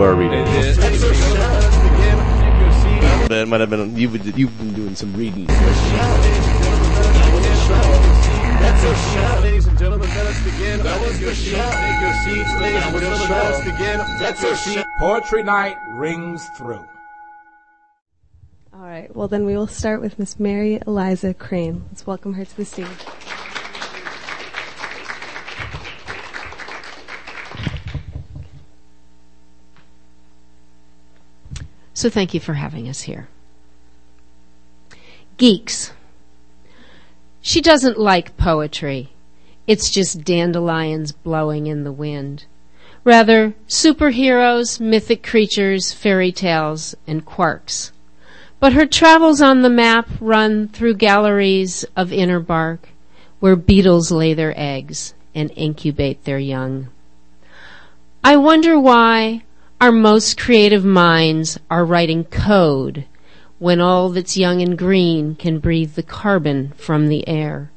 to our reading. That might have been you've been, you've been doing some reading. Ladies and gentlemen, let us begin. That was the shot. Take your seats, ladies and gentlemen. Let us begin. That's your seat. Poetry night rings through. All right. Well, then we will start with Miss Mary Eliza Crane. Let's welcome her to the stage. So thank you for having us here. Geeks. She doesn't like poetry. It's just dandelions blowing in the wind. Rather, superheroes, mythic creatures, fairy tales, and quarks. But her travels on the map run through galleries of inner bark, where beetles lay their eggs and incubate their young. I wonder why our most creative minds are writing code when all that's young and green can breathe the carbon from the air.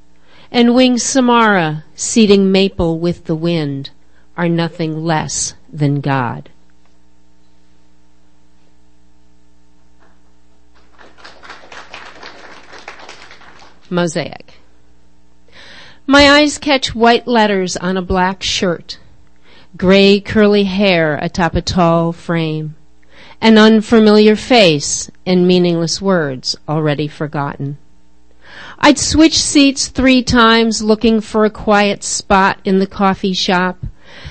And wing Samara, seeding maple with the wind, are nothing less than God. Mosaic. My eyes catch white letters on a black shirt gray curly hair atop a tall frame, an unfamiliar face and meaningless words already forgotten. I'd switch seats three times looking for a quiet spot in the coffee shop,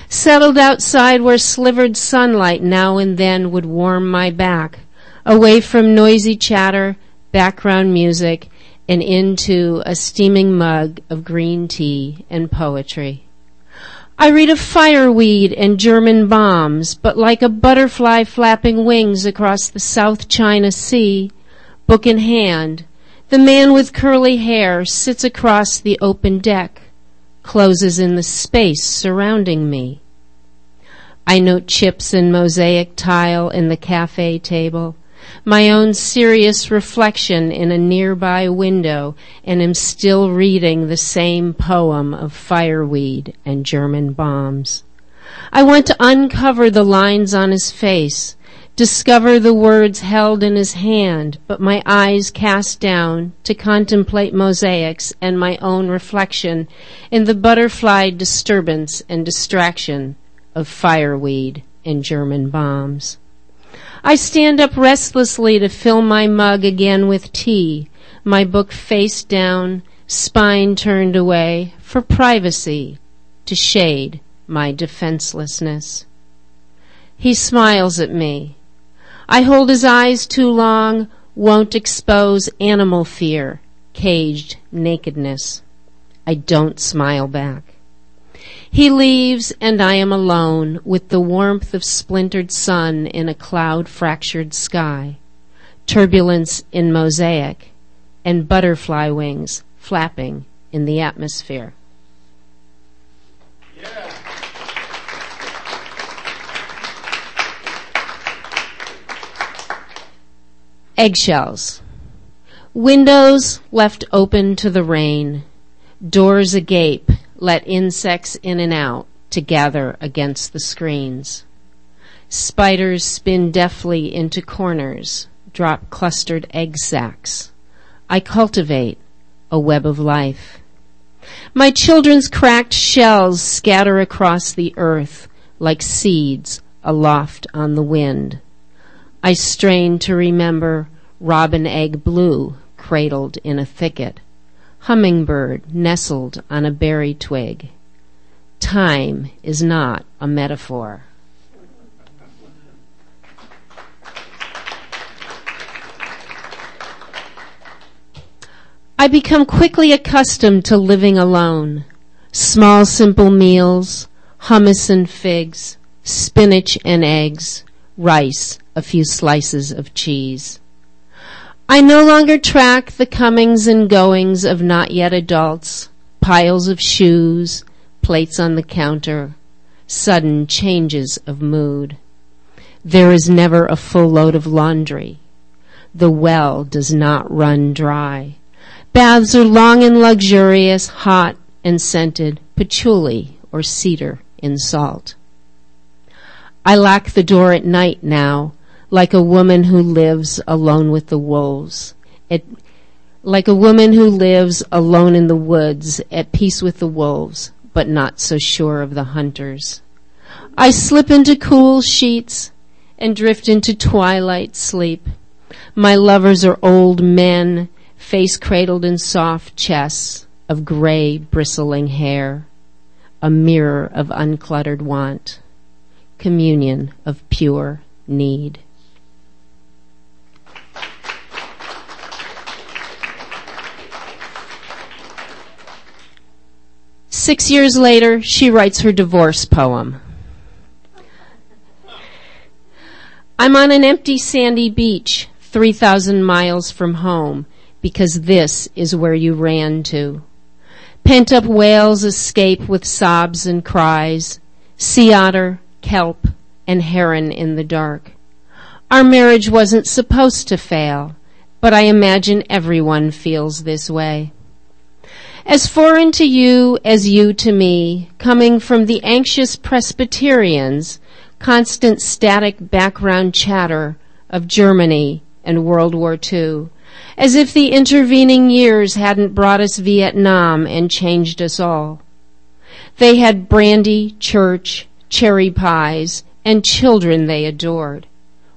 settled outside where slivered sunlight now and then would warm my back, away from noisy chatter, background music, and into a steaming mug of green tea and poetry. I read of fireweed and German bombs, but like a butterfly flapping wings across the South China Sea, book in hand, the man with curly hair sits across the open deck, closes in the space surrounding me. I note chips and mosaic tile in the cafe table, my own serious reflection in a nearby window and am still reading the same poem of fireweed and German bombs. I want to uncover the lines on his face, discover the words held in his hand, but my eyes cast down to contemplate mosaics and my own reflection in the butterfly disturbance and distraction of fireweed and German bombs. I stand up restlessly to fill my mug again with tea, my book face down, spine turned away, for privacy, to shade my defenselessness. He smiles at me. I hold his eyes too long, won't expose animal fear, caged nakedness. I don't smile back. He leaves and I am alone with the warmth of splintered sun in a cloud fractured sky, turbulence in mosaic, and butterfly wings flapping in the atmosphere. Yeah. Eggshells. Windows left open to the rain. Doors agape let insects in and out to gather against the screens. Spiders spin deftly into corners, drop clustered egg sacs. I cultivate a web of life. My children's cracked shells scatter across the earth like seeds aloft on the wind. I strain to remember robin egg blue cradled in a thicket hummingbird nestled on a berry twig. Time is not a metaphor. I become quickly accustomed to living alone. Small simple meals, hummus and figs, spinach and eggs, rice, a few slices of cheese. I no longer track the comings and goings of not yet adults, piles of shoes, plates on the counter, sudden changes of mood. There is never a full load of laundry. The well does not run dry. Baths are long and luxurious, hot and scented, patchouli or cedar in salt. I lock the door at night now, like a woman who lives alone with the wolves. Like a woman who lives alone in the woods, at peace with the wolves, but not so sure of the hunters. I slip into cool sheets and drift into twilight sleep. My lovers are old men, face cradled in soft chests of gray bristling hair, a mirror of uncluttered want, communion of pure need. Six years later, she writes her divorce poem. I'm on an empty sandy beach, 3,000 miles from home, because this is where you ran to. Pent up whales escape with sobs and cries, sea otter, kelp, and heron in the dark. Our marriage wasn't supposed to fail, but I imagine everyone feels this way. As foreign to you as you to me, coming from the anxious Presbyterians, constant static background chatter of Germany and World War II, as if the intervening years hadn't brought us Vietnam and changed us all. They had brandy, church, cherry pies, and children they adored.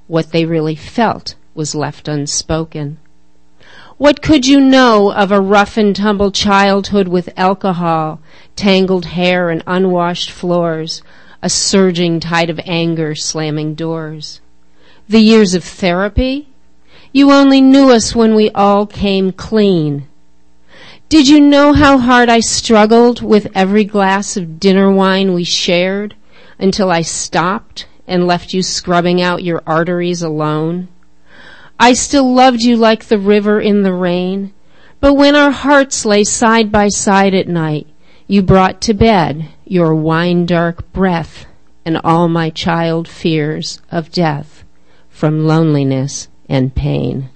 What they really felt was left unspoken. What could you know of a rough and tumble childhood with alcohol, tangled hair, and unwashed floors, a surging tide of anger slamming doors? The years of therapy? You only knew us when we all came clean. Did you know how hard I struggled with every glass of dinner wine we shared until I stopped and left you scrubbing out your arteries alone? I still loved you like the river in the rain. But when our hearts lay side by side at night, you brought to bed your wine dark breath and all my child fears of death from loneliness and pain.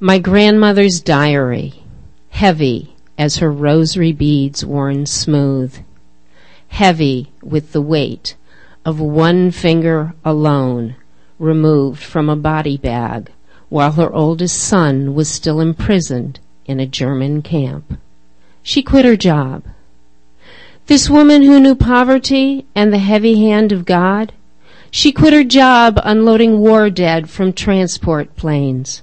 My grandmother's diary, heavy as her rosary beads worn smooth, heavy with the weight of one finger alone removed from a body bag while her oldest son was still imprisoned in a German camp. She quit her job. This woman who knew poverty and the heavy hand of God, she quit her job unloading war dead from transport planes.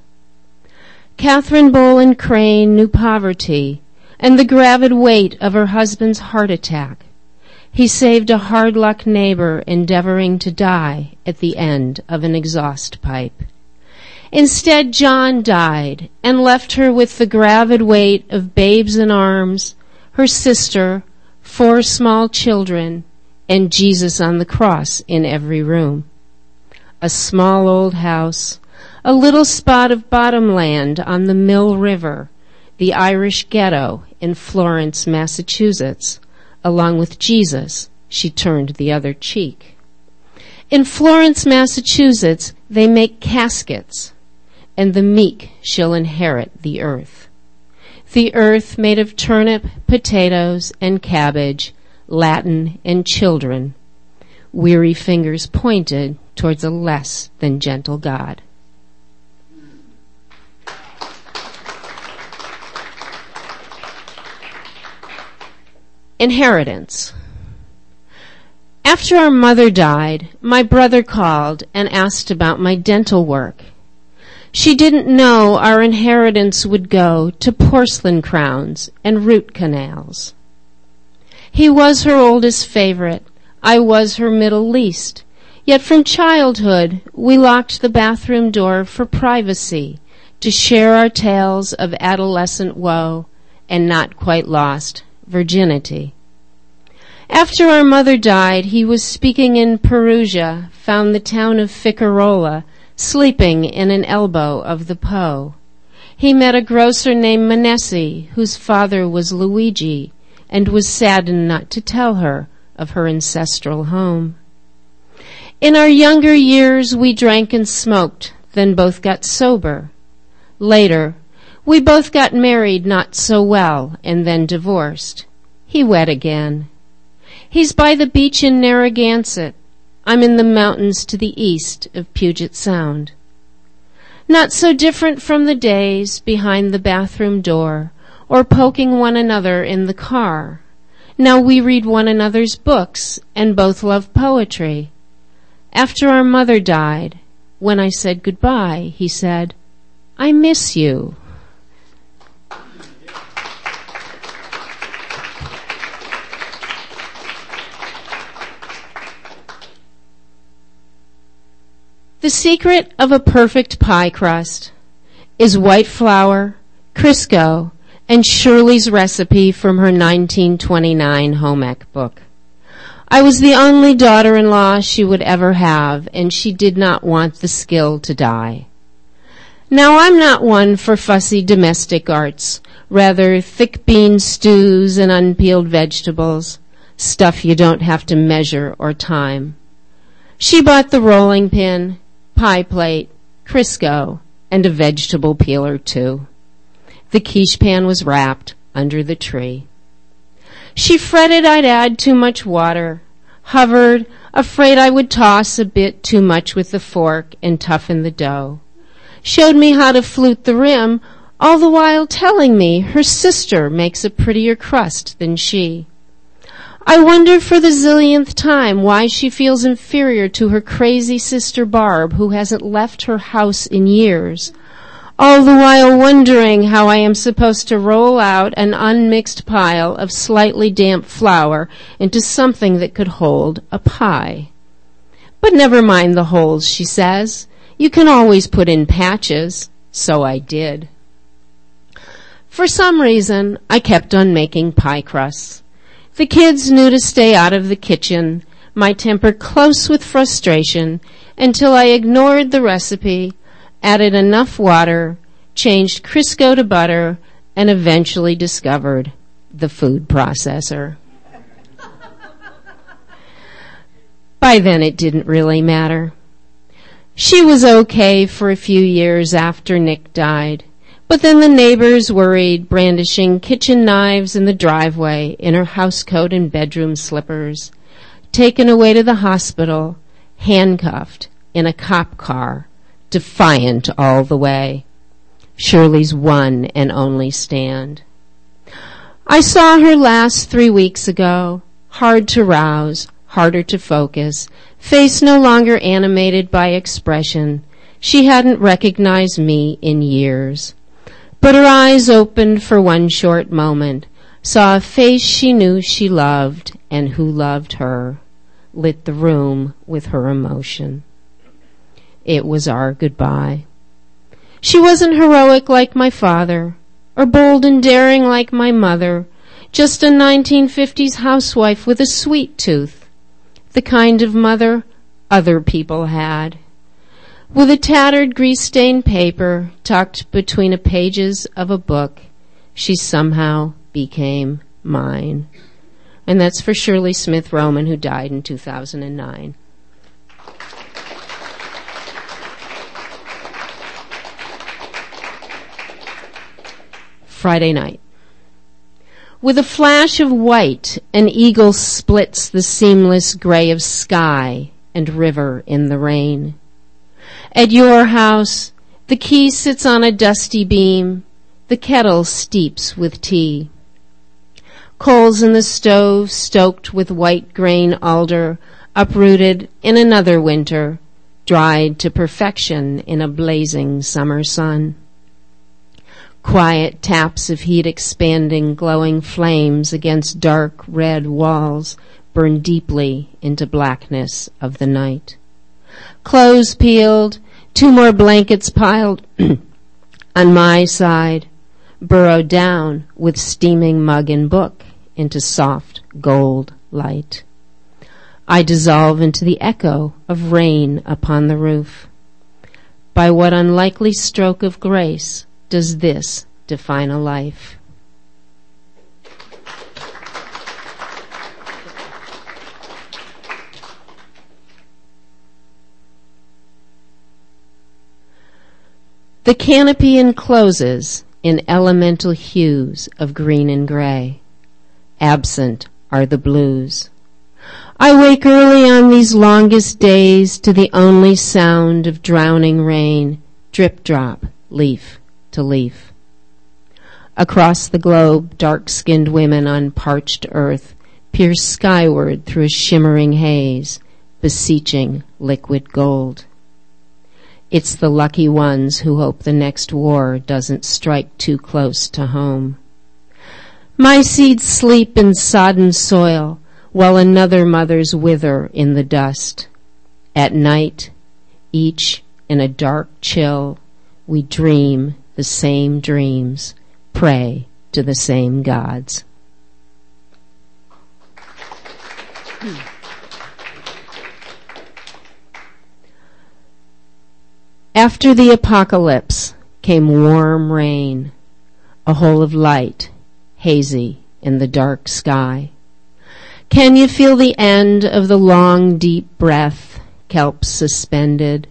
Catherine Boland Crane knew poverty and the gravid weight of her husband's heart attack. He saved a hard luck neighbor endeavoring to die at the end of an exhaust pipe. Instead, John died and left her with the gravid weight of babes in arms, her sister, four small children, and Jesus on the cross in every room. A small old house, a little spot of bottom land on the Mill River, the Irish ghetto in Florence, Massachusetts. Along with Jesus, she turned the other cheek. In Florence, Massachusetts, they make caskets, and the meek shall inherit the earth. The earth made of turnip, potatoes, and cabbage, Latin, and children. Weary fingers pointed towards a less than gentle God. Inheritance. After our mother died, my brother called and asked about my dental work. She didn't know our inheritance would go to porcelain crowns and root canals. He was her oldest favorite. I was her middle least. Yet from childhood, we locked the bathroom door for privacy to share our tales of adolescent woe and not quite lost virginity. After our mother died, he was speaking in Perugia, found the town of Ficarola, sleeping in an elbow of the Po. He met a grocer named Manessi, whose father was Luigi, and was saddened not to tell her of her ancestral home. In our younger years, we drank and smoked, then both got sober. Later, We both got married not so well and then divorced. He wed again. He's by the beach in Narragansett. I'm in the mountains to the east of Puget Sound. Not so different from the days behind the bathroom door or poking one another in the car. Now we read one another's books and both love poetry. After our mother died, when I said goodbye, he said, I miss you. The secret of a perfect pie crust is white flour, Crisco, and Shirley's recipe from her 1929 home ec book. I was the only daughter-in-law she would ever have, and she did not want the skill to die. Now I'm not one for fussy domestic arts, rather thick bean stews and unpeeled vegetables, stuff you don't have to measure or time. She bought the rolling pin, pie plate, Crisco, and a vegetable peeler too. The quiche pan was wrapped under the tree. She fretted I'd add too much water, hovered, afraid I would toss a bit too much with the fork and toughen the dough. Showed me how to flute the rim, all the while telling me her sister makes a prettier crust than she. I wonder for the zillionth time why she feels inferior to her crazy sister Barb who hasn't left her house in years. All the while wondering how I am supposed to roll out an unmixed pile of slightly damp flour into something that could hold a pie. But never mind the holes, she says. You can always put in patches. So I did. For some reason, I kept on making pie crusts. The kids knew to stay out of the kitchen, my temper close with frustration, until I ignored the recipe, added enough water, changed Crisco to butter, and eventually discovered the food processor. By then it didn't really matter. She was okay for a few years after Nick died. But then the neighbors worried, brandishing kitchen knives in the driveway in her housecoat and bedroom slippers, taken away to the hospital, handcuffed in a cop car, defiant all the way. Shirley's one and only stand. I saw her last three weeks ago, hard to rouse, harder to focus, face no longer animated by expression. She hadn't recognized me in years. But her eyes opened for one short moment, saw a face she knew she loved and who loved her, lit the room with her emotion. It was our goodbye. She wasn't heroic like my father, or bold and daring like my mother, just a 1950s housewife with a sweet tooth, the kind of mother other people had. With a tattered grease-stained paper tucked between the pages of a book, she somehow became mine. And that's for Shirley Smith Roman, who died in 2009. Friday night. With a flash of white, an eagle splits the seamless gray of sky and river in the rain. At your house, the key sits on a dusty beam. The kettle steeps with tea. Coals in the stove stoked with white grain alder, uprooted in another winter, dried to perfection in a blazing summer sun. Quiet taps of heat expanding glowing flames against dark red walls burn deeply into blackness of the night. Clothes peeled, two more blankets piled on my side, burrowed down with steaming mug and book into soft gold light. I dissolve into the echo of rain upon the roof. By what unlikely stroke of grace does this define a life? The canopy encloses in elemental hues of green and gray. Absent are the blues. I wake early on these longest days to the only sound of drowning rain, drip drop, leaf to leaf. Across the globe, dark-skinned women on parched earth pierce skyward through a shimmering haze, beseeching liquid gold. It's the lucky ones who hope the next war doesn't strike too close to home. My seeds sleep in sodden soil while another mother's wither in the dust. At night, each in a dark chill, we dream the same dreams, pray to the same gods. Hmm. After the apocalypse came warm rain, a hole of light, hazy in the dark sky. Can you feel the end of the long, deep breath, kelp suspended?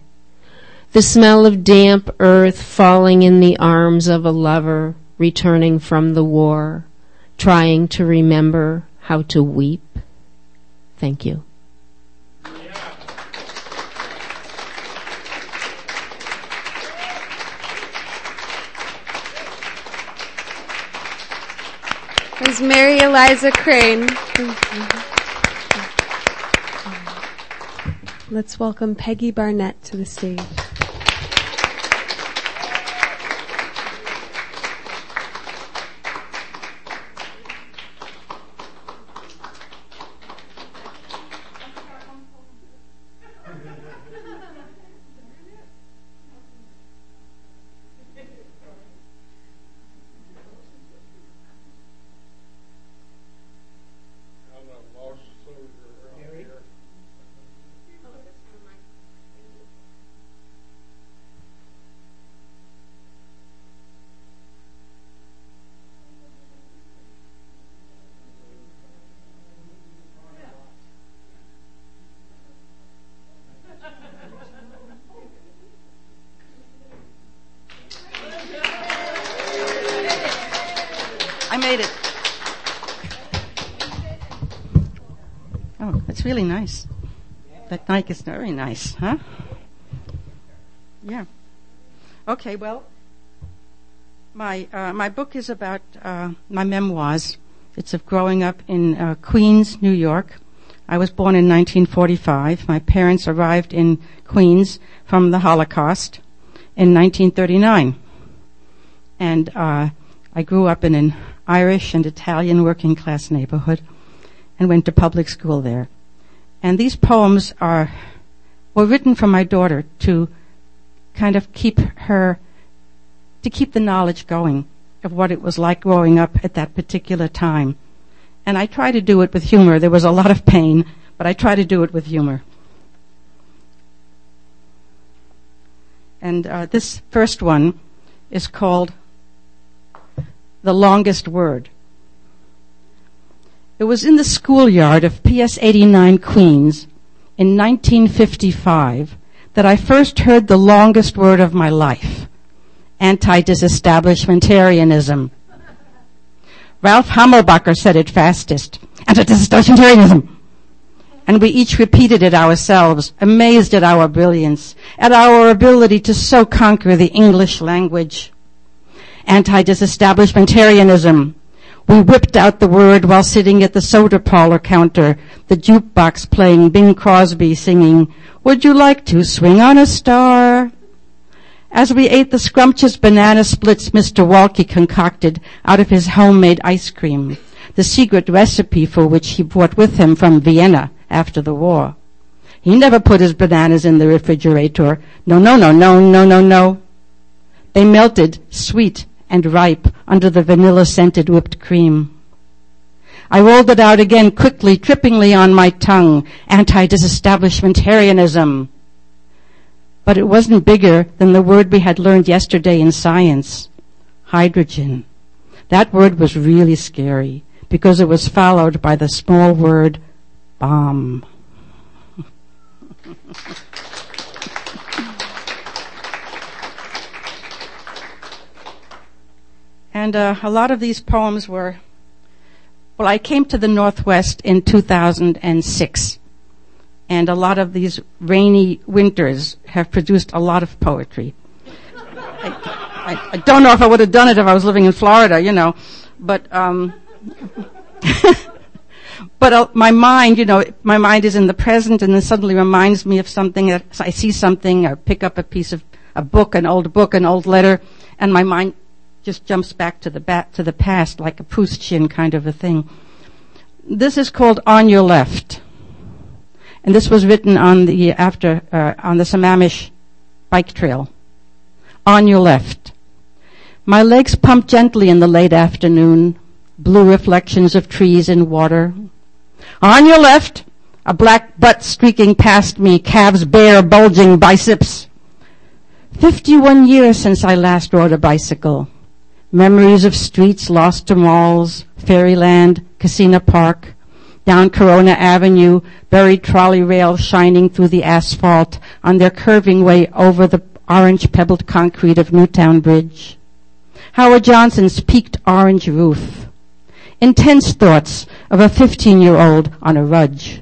The smell of damp earth falling in the arms of a lover returning from the war, trying to remember how to weep? Thank you. Mary Eliza Crane. Let's welcome Peggy Barnett to the stage. Mic is very nice, huh? Yeah. Okay, well, my uh, my book is about uh, my memoirs. It's of growing up in uh, Queens, New York. I was born in 1945. My parents arrived in Queens from the Holocaust in 1939, and uh, I grew up in an Irish and Italian working class neighborhood and went to public school there. And these poems are, were written for my daughter to kind of keep her, to keep the knowledge going of what it was like growing up at that particular time. And I try to do it with humor. There was a lot of pain, but I try to do it with humor. And uh, this first one is called the longest word. It was in the schoolyard of PS 89 Queens in 1955 that I first heard the longest word of my life. Anti-disestablishmentarianism. Ralph Hammerbacher said it fastest. Anti-disestablishmentarianism. And we each repeated it ourselves, amazed at our brilliance, at our ability to so conquer the English language anti-disestablishmentarianism. We whipped out the word while sitting at the soda parlor counter, the jukebox playing Bing Crosby singing, Would you like to swing on a star? As we ate the scrumptious banana splits Mr. Walke concocted out of his homemade ice cream, the secret recipe for which he brought with him from Vienna after the war. He never put his bananas in the refrigerator. No, no, no, no, no, no, no. They melted sweet and ripe under the vanilla scented whipped cream. I rolled it out again quickly, trippingly on my tongue. Anti-disestablishmentarianism. But it wasn't bigger than the word we had learned yesterday in science. Hydrogen. That word was really scary because it was followed by the small word bomb. And uh, a lot of these poems were, well, I came to the Northwest in 2006. And a lot of these rainy winters have produced a lot of poetry. I, I, I don't know if I would have done it if I was living in Florida, you know. But, um, but uh, my mind, you know, my mind is in the present and then suddenly reminds me of something that I see something or pick up a piece of a book, an old book, an old letter, and my mind just jumps back to the back to the past like a Proustian kind of a thing. This is called On Your Left. And this was written on the after uh, on the Sammamish bike trail. On your left. My legs pump gently in the late afternoon, blue reflections of trees and water. On your left, a black butt streaking past me, calves bare, bulging biceps. Fifty-one years since I last rode a bicycle. Memories of streets lost to malls, Fairyland, Casino Park, down Corona Avenue, buried trolley rails shining through the asphalt on their curving way over the orange pebbled concrete of Newtown Bridge. Howard Johnson's peaked orange roof. Intense thoughts of a 15 year old on a rudge.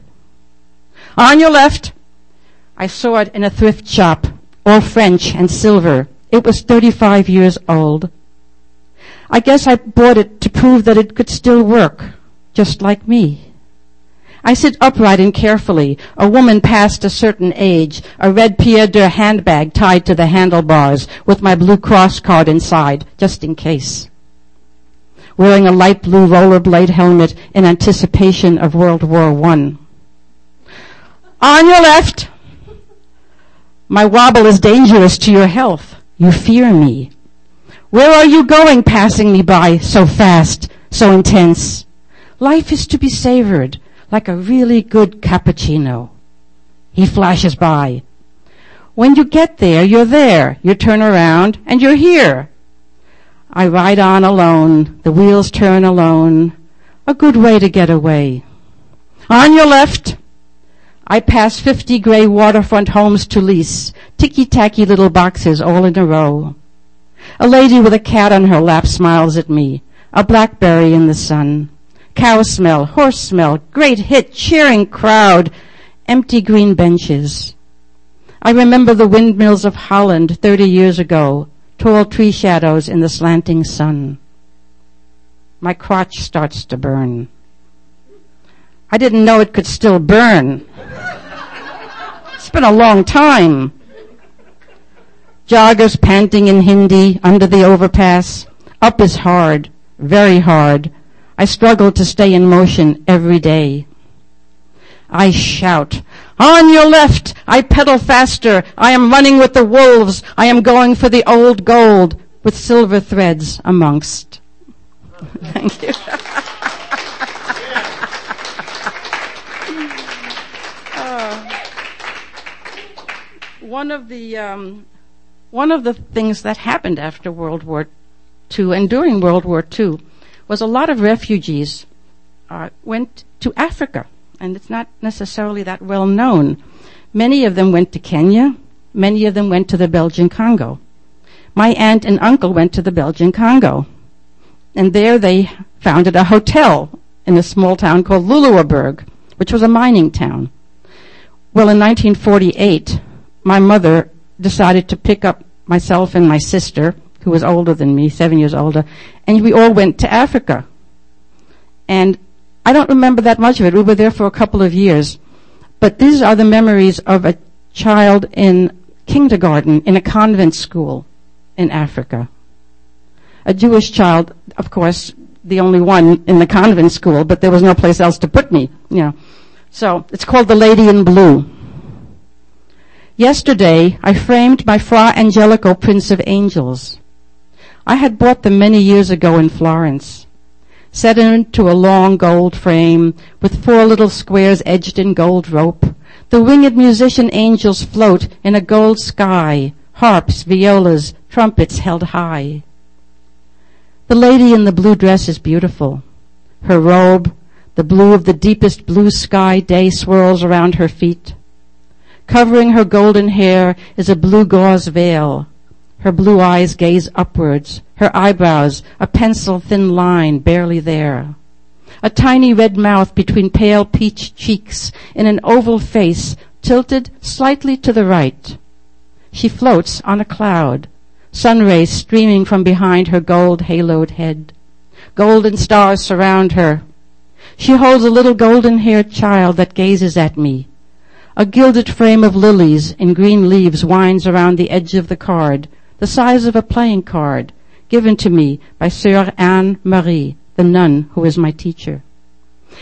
On your left, I saw it in a thrift shop, all French and silver. It was 35 years old. I guess I bought it to prove that it could still work, just like me. I sit upright and carefully, a woman past a certain age, a red Pierre de handbag tied to the handlebars with my Blue Cross card inside, just in case. Wearing a light blue rollerblade helmet in anticipation of World War One. On your left, my wobble is dangerous to your health. You fear me. Where are you going passing me by so fast, so intense? Life is to be savored like a really good cappuccino. He flashes by. When you get there, you're there. You turn around and you're here. I ride on alone. The wheels turn alone. A good way to get away. On your left, I pass 50 gray waterfront homes to lease. Ticky-tacky little boxes all in a row. A lady with a cat on her lap smiles at me. A blackberry in the sun cow smell, horse smell, great hit, cheering crowd, empty green benches. I remember the windmills of Holland 30 years ago, tall tree shadows in the slanting sun. My crotch starts to burn. I didn't know it could still burn. It's been a long time. Joggers panting in Hindi under the overpass. Up is hard, very hard. I struggle to stay in motion every day. I shout, on your left, I pedal faster, I am running with the wolves, I am going for the old gold with silver threads amongst. Thank you. uh, one of the um, one of the things that happened after World War II and during World War II was a lot of refugees uh, went to Africa, and it's not necessarily that well known. Many of them went to Kenya. Many of them went to the Belgian Congo. My aunt and uncle went to the Belgian Congo, and there they founded a hotel in a small town called Luluabourg, which was a mining town. Well, in 1948, my mother decided to pick up myself and my sister who was older than me, seven years older, and we all went to Africa. And I don't remember that much of it. We were there for a couple of years. But these are the memories of a child in kindergarten in a convent school in Africa. A Jewish child, of course, the only one in the convent school, but there was no place else to put me, you know. So it's called The Lady in Blue. Yesterday, I framed my Fra Angelico prints of Angels. I had bought them many years ago in Florence. Set into a long gold frame with four little squares edged in gold rope. The winged musician angels float in a gold sky, harps, violas, trumpets held high. The lady in the blue dress is beautiful. Her robe, the blue of the deepest blue sky day swirls around her feet. Covering her golden hair is a blue gauze veil. Her blue eyes gaze upwards, her eyebrows a pencil thin line barely there. A tiny red mouth between pale peach cheeks in an oval face tilted slightly to the right. She floats on a cloud, sun rays streaming from behind her gold haloed head. Golden stars surround her. She holds a little golden haired child that gazes at me. A gilded frame of lilies in green leaves winds around the edge of the card, the size of a playing card, given to me by Sœur Anne Marie, the nun who is my teacher.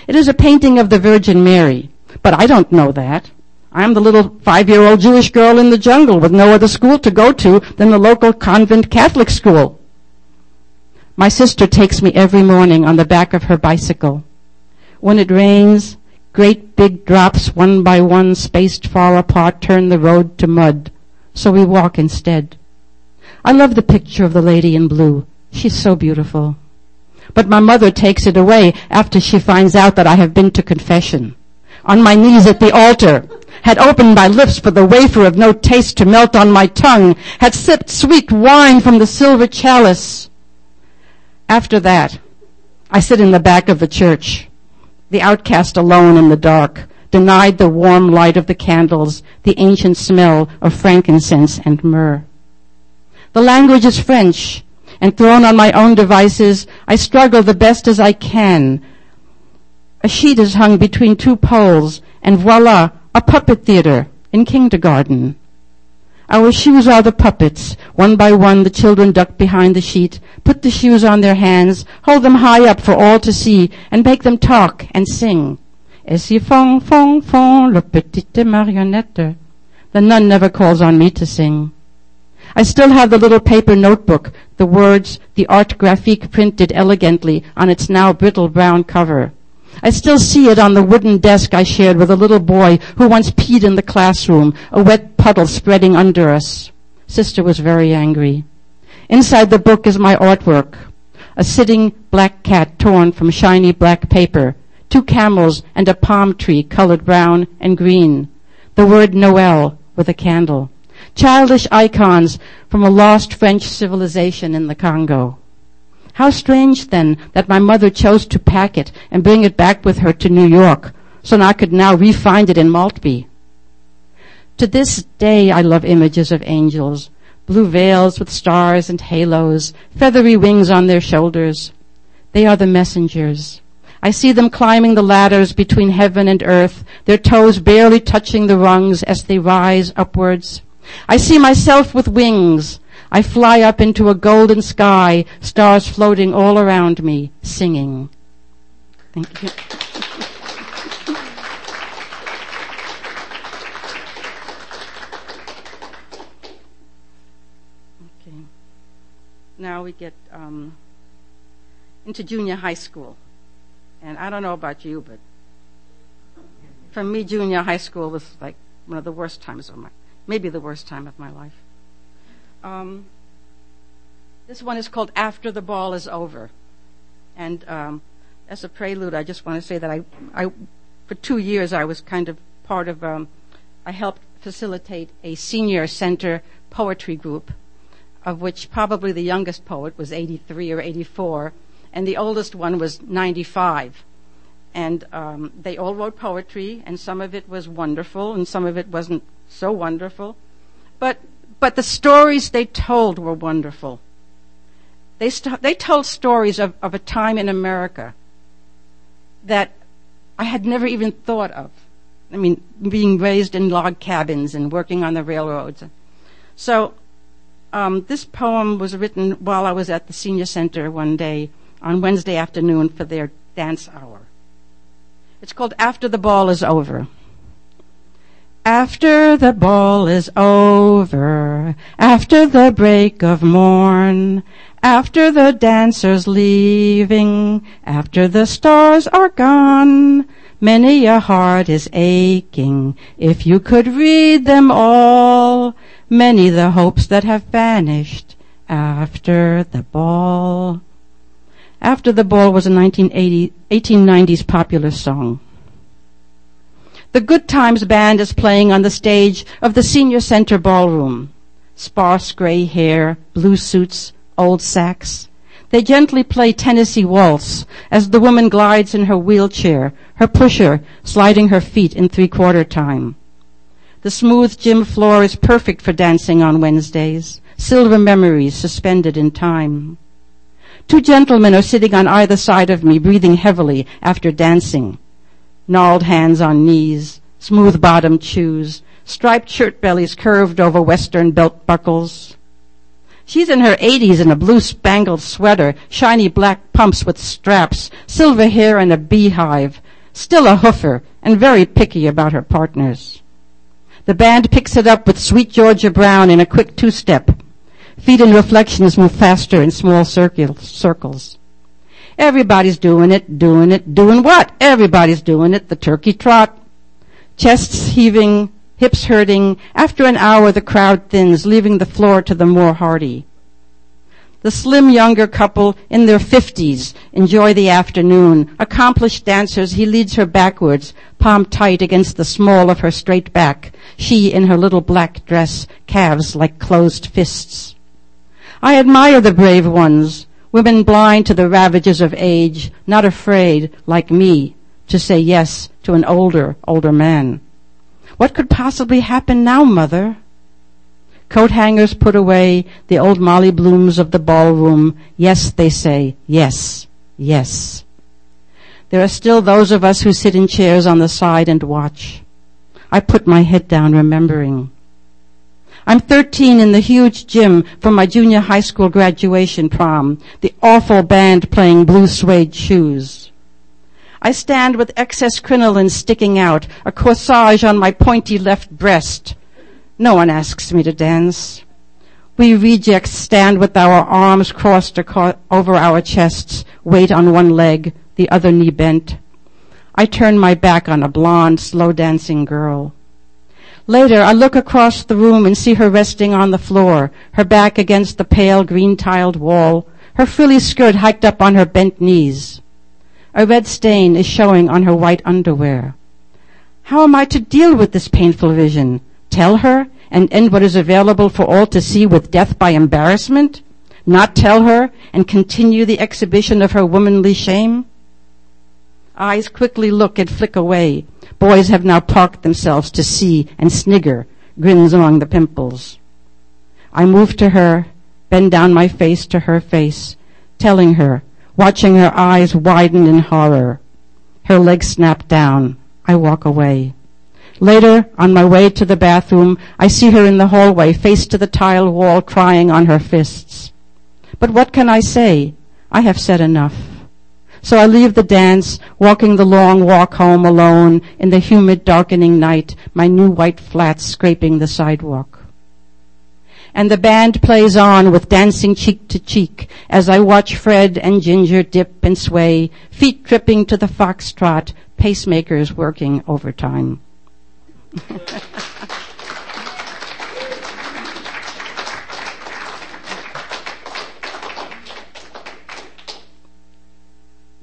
It is a painting of the Virgin Mary, but I don't know that. I'm the little five-year-old Jewish girl in the jungle with no other school to go to than the local convent Catholic school. My sister takes me every morning on the back of her bicycle. When it rains, great big drops one by one spaced far apart turn the road to mud, so we walk instead. I love the picture of the lady in blue. She's so beautiful. But my mother takes it away after she finds out that I have been to confession. On my knees at the altar, had opened my lips for the wafer of no taste to melt on my tongue, had sipped sweet wine from the silver chalice. After that, I sit in the back of the church, the outcast alone in the dark, denied the warm light of the candles, the ancient smell of frankincense and myrrh. The language is French, and thrown on my own devices, I struggle the best as I can. A sheet is hung between two poles, and voila, a puppet theater in kindergarten. Our shoes are the puppets. One by one, the children duck behind the sheet, put the shoes on their hands, hold them high up for all to see, and make them talk and sing. Ainsi font, font, font, le petite marionnette. The nun never calls on me to sing. I still have the little paper notebook, the words, the art graphique printed elegantly on its now brittle brown cover. I still see it on the wooden desk I shared with a little boy who once peed in the classroom, a wet puddle spreading under us. Sister was very angry. Inside the book is my artwork. A sitting black cat torn from shiny black paper, two camels and a palm tree colored brown and green. The word Noel with a candle childish icons from a lost French civilization in the Congo. How strange then that my mother chose to pack it and bring it back with her to New York so that I could now re-find it in Maltby. To this day I love images of angels, blue veils with stars and halos, feathery wings on their shoulders. They are the messengers. I see them climbing the ladders between heaven and earth, their toes barely touching the rungs as they rise upwards. I see myself with wings. I fly up into a golden sky, stars floating all around me, singing. Thank you. okay. Now we get um, into junior high school. And I don't know about you, but for me, junior high school was like one of the worst times of my maybe the worst time of my life. Um, this one is called After the Ball is Over. And um, as a prelude, I just want to say that I, I, for two years, I was kind of part of, um, I helped facilitate a senior center poetry group, of which probably the youngest poet was 83 or 84, and the oldest one was 95 and um, they all wrote poetry, and some of it was wonderful, and some of it wasn't so wonderful. But but the stories they told were wonderful. They st- they told stories of, of a time in America that I had never even thought of. I mean, being raised in log cabins and working on the railroads. So um, this poem was written while I was at the senior center one day on Wednesday afternoon for their dance hour. It's called After the Ball is Over. After the ball is over, after the break of morn, after the dancers leaving, after the stars are gone, many a heart is aching. If you could read them all, many the hopes that have vanished after the ball. After the Ball was a 1890s popular song. The Good Times Band is playing on the stage of the Senior Center Ballroom. sparse gray hair, blue suits, old sacks. They gently play Tennessee waltz as the woman glides in her wheelchair, her pusher sliding her feet in three-quarter time. The smooth gym floor is perfect for dancing on Wednesdays, silver memories suspended in time. Two gentlemen are sitting on either side of me, breathing heavily after dancing. Gnarled hands on knees, smooth bottomed shoes, striped shirt bellies curved over western belt buckles. She's in her 80s in a blue spangled sweater, shiny black pumps with straps, silver hair and a beehive, still a hoofer and very picky about her partners. The band picks it up with Sweet Georgia Brown in a quick two-step. Feet in reflections move faster in small circles. Everybody's doing it, doing it, doing what? Everybody's doing it, the turkey trot. Chests heaving, hips hurting. After an hour, the crowd thins, leaving the floor to the more hardy. The slim younger couple in their fifties enjoy the afternoon. Accomplished dancers, he leads her backwards, palm tight against the small of her straight back. She in her little black dress, calves like closed fists. I admire the brave ones, women blind to the ravages of age, not afraid, like me, to say yes to an older, older man. What could possibly happen now, mother? Coat hangers put away, the old molly blooms of the ballroom. Yes, they say. Yes. Yes. There are still those of us who sit in chairs on the side and watch. I put my head down remembering. I'm 13 in the huge gym for my junior high school graduation prom, the awful band playing blue suede shoes. I stand with excess crinoline sticking out, a corsage on my pointy left breast, no one asks me to dance. We rejects stand with our arms crossed over our chests, weight on one leg, the other knee bent. I turn my back on a blonde, slow dancing girl. Later, I look across the room and see her resting on the floor, her back against the pale green tiled wall, her frilly skirt hiked up on her bent knees. A red stain is showing on her white underwear. How am I to deal with this painful vision? Tell her and end what is available for all to see with death by embarrassment? Not tell her and continue the exhibition of her womanly shame? Eyes quickly look and flick away. Boys have now parked themselves to see and snigger, grins among the pimples. I move to her, bend down my face to her face, telling her, watching her eyes widen in horror. Her legs snap down. I walk away. Later, on my way to the bathroom, I see her in the hallway, face to the tile wall, crying on her fists. But what can I say? I have said enough. So I leave the dance, walking the long walk home alone in the humid, darkening night, my new white flats scraping the sidewalk. And the band plays on with dancing cheek to cheek as I watch Fred and Ginger dip and sway, feet tripping to the foxtrot, pacemakers working overtime.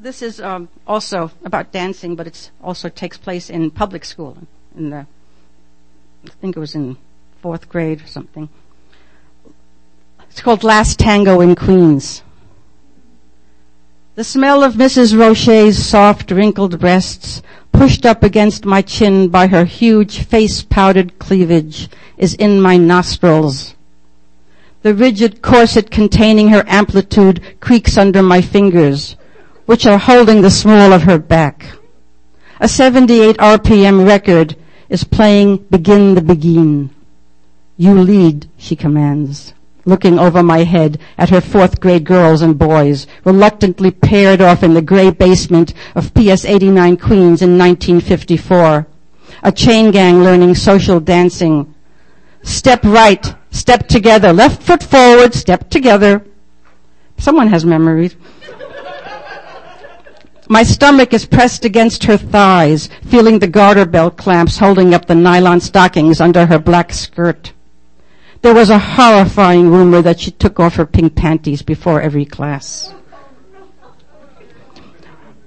this is um, also about dancing, but it also takes place in public school. In the, I think it was in fourth grade or something. It's called Last Tango in Queens. The smell of Mrs. Roche's soft, wrinkled breasts pushed up against my chin by her huge face powdered cleavage is in my nostrils. The rigid corset containing her amplitude creaks under my fingers, which are holding the small of her back. A 78 RPM record is playing Begin the Beguine. You lead, she commands looking over my head at her fourth grade girls and boys, reluctantly paired off in the gray basement of PS 89 Queens in 1954. A chain gang learning social dancing. Step right, step together, left foot forward, step together. Someone has memories. My stomach is pressed against her thighs, feeling the garter belt clamps holding up the nylon stockings under her black skirt. There was a horrifying rumor that she took off her pink panties before every class.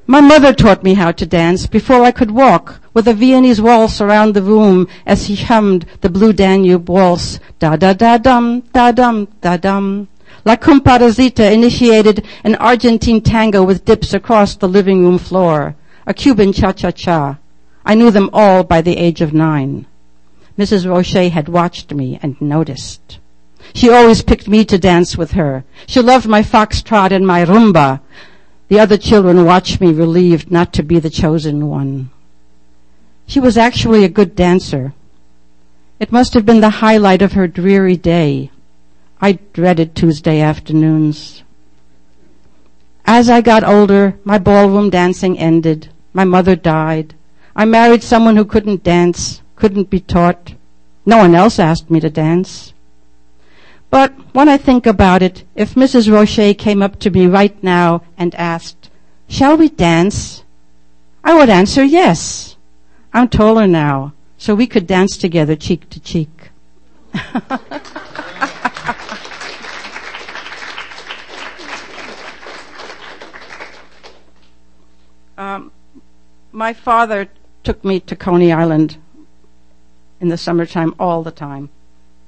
My mother taught me how to dance before I could walk, with a Viennese waltz around the room as he hummed the Blue Danube waltz. Da da da dum, da dum, da dum. La Cumparsita initiated an Argentine tango with dips across the living room floor, a Cuban cha-cha-cha. I knew them all by the age of nine. Mrs. Roche had watched me and noticed. She always picked me to dance with her. She loved my foxtrot and my rumba. The other children watched me relieved not to be the chosen one. She was actually a good dancer. It must have been the highlight of her dreary day. I dreaded Tuesday afternoons. As I got older, my ballroom dancing ended. My mother died. I married someone who couldn't dance, couldn't be taught. No one else asked me to dance. But when I think about it, if Mrs. Roche came up to me right now and asked, Shall we dance? I would answer yes. I'm taller now, so we could dance together cheek to cheek. um, my father took me to Coney Island in the summertime all the time.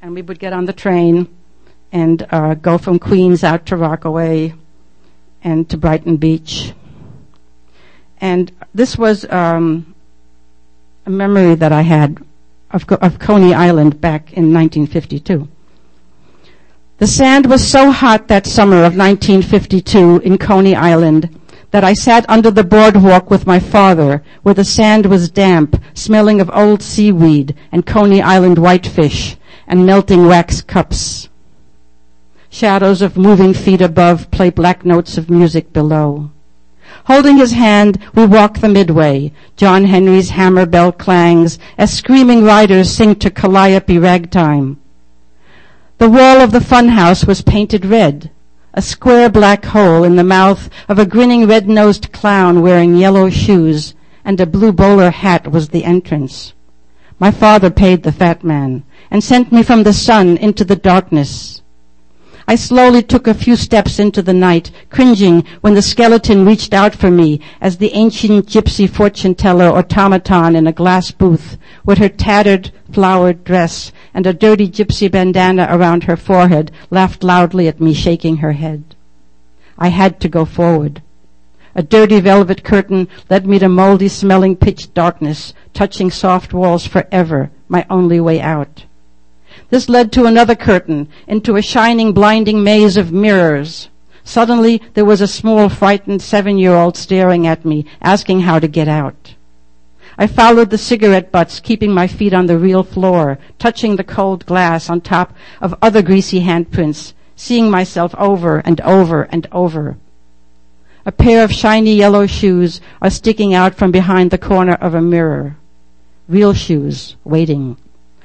And we would get on the train and uh, go from Queens out to Rockaway and to Brighton Beach. And this was um, a memory that I had of, of Coney Island back in 1952. The sand was so hot that summer of 1952 in Coney Island that I sat under the boardwalk with my father, where the sand was damp, smelling of old seaweed and Coney Island whitefish and melting wax cups. Shadows of moving feet above play black notes of music below. Holding his hand, we walk the midway. John Henry's hammer bell clangs as screaming riders sing to Calliope ragtime. The wall of the funhouse was painted red a square black hole in the mouth of a grinning red-nosed clown wearing yellow shoes, and a blue bowler hat was the entrance. My father paid the fat man and sent me from the sun into the darkness. I slowly took a few steps into the night, cringing when the skeleton reached out for me as the ancient gypsy fortune teller automaton in a glass booth with her tattered flowered dress and a dirty gypsy bandana around her forehead laughed loudly at me shaking her head. I had to go forward. A dirty velvet curtain led me to moldy smelling pitch darkness, touching soft walls forever, my only way out. This led to another curtain, into a shining, blinding maze of mirrors. Suddenly, there was a small, frightened seven-year-old staring at me, asking how to get out. I followed the cigarette butts, keeping my feet on the real floor, touching the cold glass on top of other greasy handprints, seeing myself over and over and over. A pair of shiny yellow shoes are sticking out from behind the corner of a mirror. Real shoes, waiting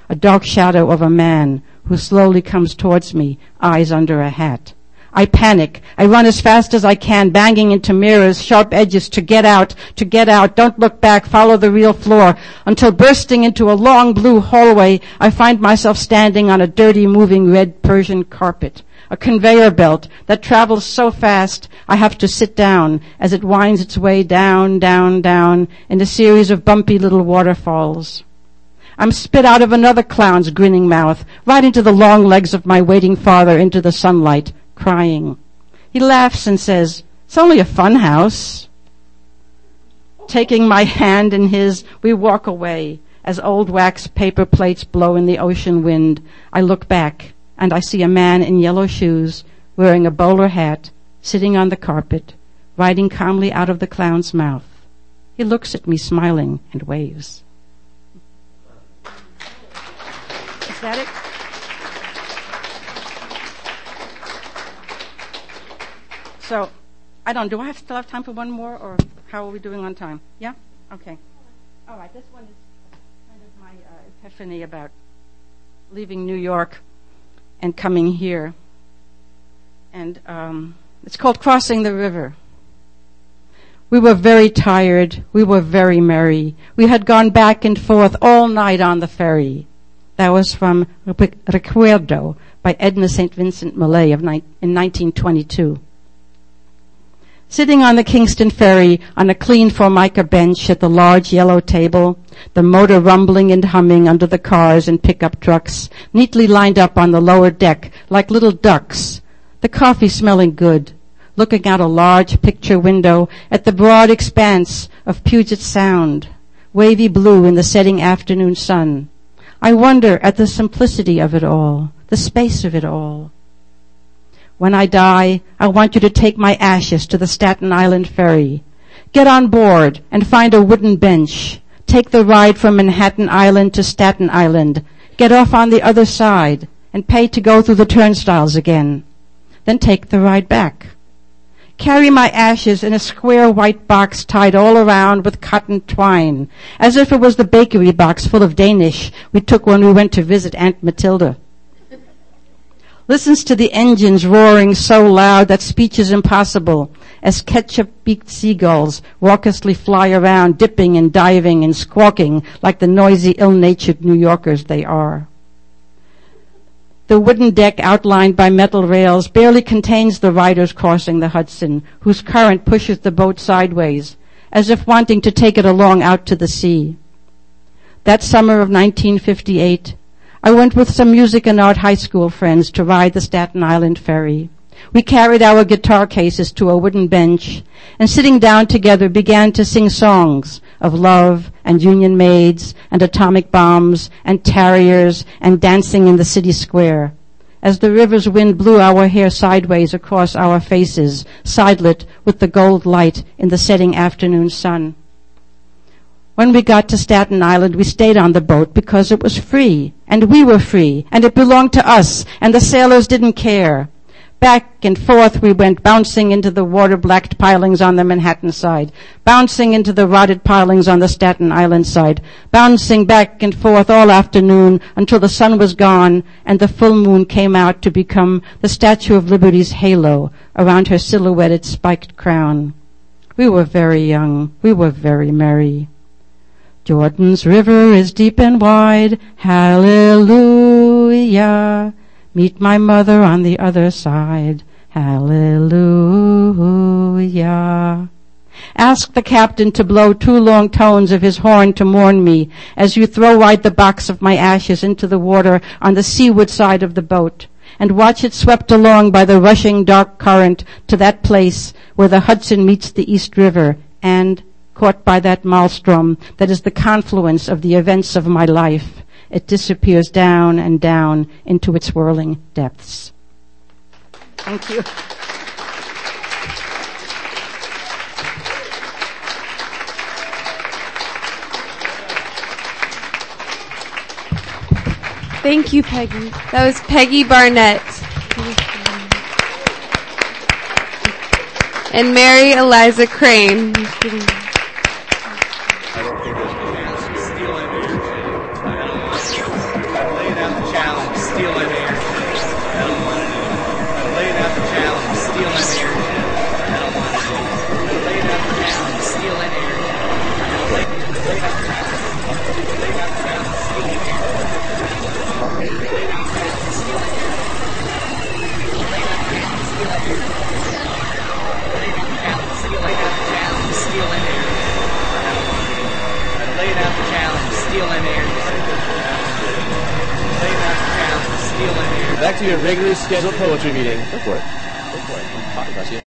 a dark shadow of a man who slowly comes towards me, eyes under a hat. I panic. I run as fast as I can, banging into mirrors, sharp edges to get out, to get out. Don't look back. Follow the real floor until bursting into a long blue hallway, I find myself standing on a dirty moving red Persian carpet. A conveyor belt that travels so fast I have to sit down as it winds its way down, down, down in a series of bumpy little waterfalls. I'm spit out of another clown's grinning mouth, right into the long legs of my waiting father into the sunlight, crying. He laughs and says, It's only a fun house. Taking my hand in his, we walk away. As old wax paper plates blow in the ocean wind, I look back and I see a man in yellow shoes, wearing a bowler hat, sitting on the carpet, riding calmly out of the clown's mouth. He looks at me smiling and waves. So, I don't. Do I have still have time for one more, or how are we doing on time? Yeah. Okay. All right. This one is kind of my uh, epiphany about leaving New York and coming here, and um, it's called crossing the river. We were very tired. We were very merry. We had gone back and forth all night on the ferry. That was from Recuerdo by Edna St. Vincent Millay of ni- in 1922. Sitting on the Kingston ferry on a clean formica bench at the large yellow table, the motor rumbling and humming under the cars and pickup trucks, neatly lined up on the lower deck like little ducks, the coffee smelling good, looking out a large picture window at the broad expanse of Puget Sound, wavy blue in the setting afternoon sun. I wonder at the simplicity of it all, the space of it all. When I die, I want you to take my ashes to the Staten Island ferry. Get on board and find a wooden bench. Take the ride from Manhattan Island to Staten Island. Get off on the other side and pay to go through the turnstiles again. Then take the ride back. Carry my ashes in a square white box tied all around with cotton twine, as if it was the bakery box full of Danish. We took when we went to visit Aunt Matilda. Listens to the engines roaring so loud that speech is impossible. As ketchup-beaked seagulls raucously fly around, dipping and diving and squawking like the noisy, ill-natured New Yorkers they are. The wooden deck outlined by metal rails barely contains the riders crossing the Hudson, whose current pushes the boat sideways, as if wanting to take it along out to the sea. That summer of 1958, I went with some music and art high school friends to ride the Staten Island ferry. We carried our guitar cases to a wooden bench and sitting down together began to sing songs of love and union maids and atomic bombs and terriers and dancing in the city square. As the river's wind blew our hair sideways across our faces, sidelit with the gold light in the setting afternoon sun. When we got to Staten Island, we stayed on the boat because it was free, and we were free, and it belonged to us, and the sailors didn't care. Back and forth we went, bouncing into the water-blacked pilings on the Manhattan side, bouncing into the rotted pilings on the Staten Island side, bouncing back and forth all afternoon until the sun was gone and the full moon came out to become the Statue of Liberty's halo around her silhouetted spiked crown. We were very young. We were very merry. Jordan's river is deep and wide. Hallelujah. Meet my mother on the other side. Hallelujah. Ask the captain to blow two long tones of his horn to mourn me as you throw wide the box of my ashes into the water on the seaward side of the boat and watch it swept along by the rushing dark current to that place where the Hudson meets the East River and caught by that maelstrom that is the confluence of the events of my life. It disappears down and down into its whirling depths. Thank you. Thank you, Peggy. That was Peggy Barnett. And Mary Eliza Crane. steal my air. I don't want to do it. I'm laying out the challenge steal my air. I don't want it. I'm out the challenge steal in mayor. I laid out the challenge. Steal in mayor. I'm out the challenge steal. I'm out the challenge steal. I'm out the challenge steal. I'm out the challenge steal. I'm out the challenge steal. Back to your regularly scheduled poetry meeting. Go for it. Go for it.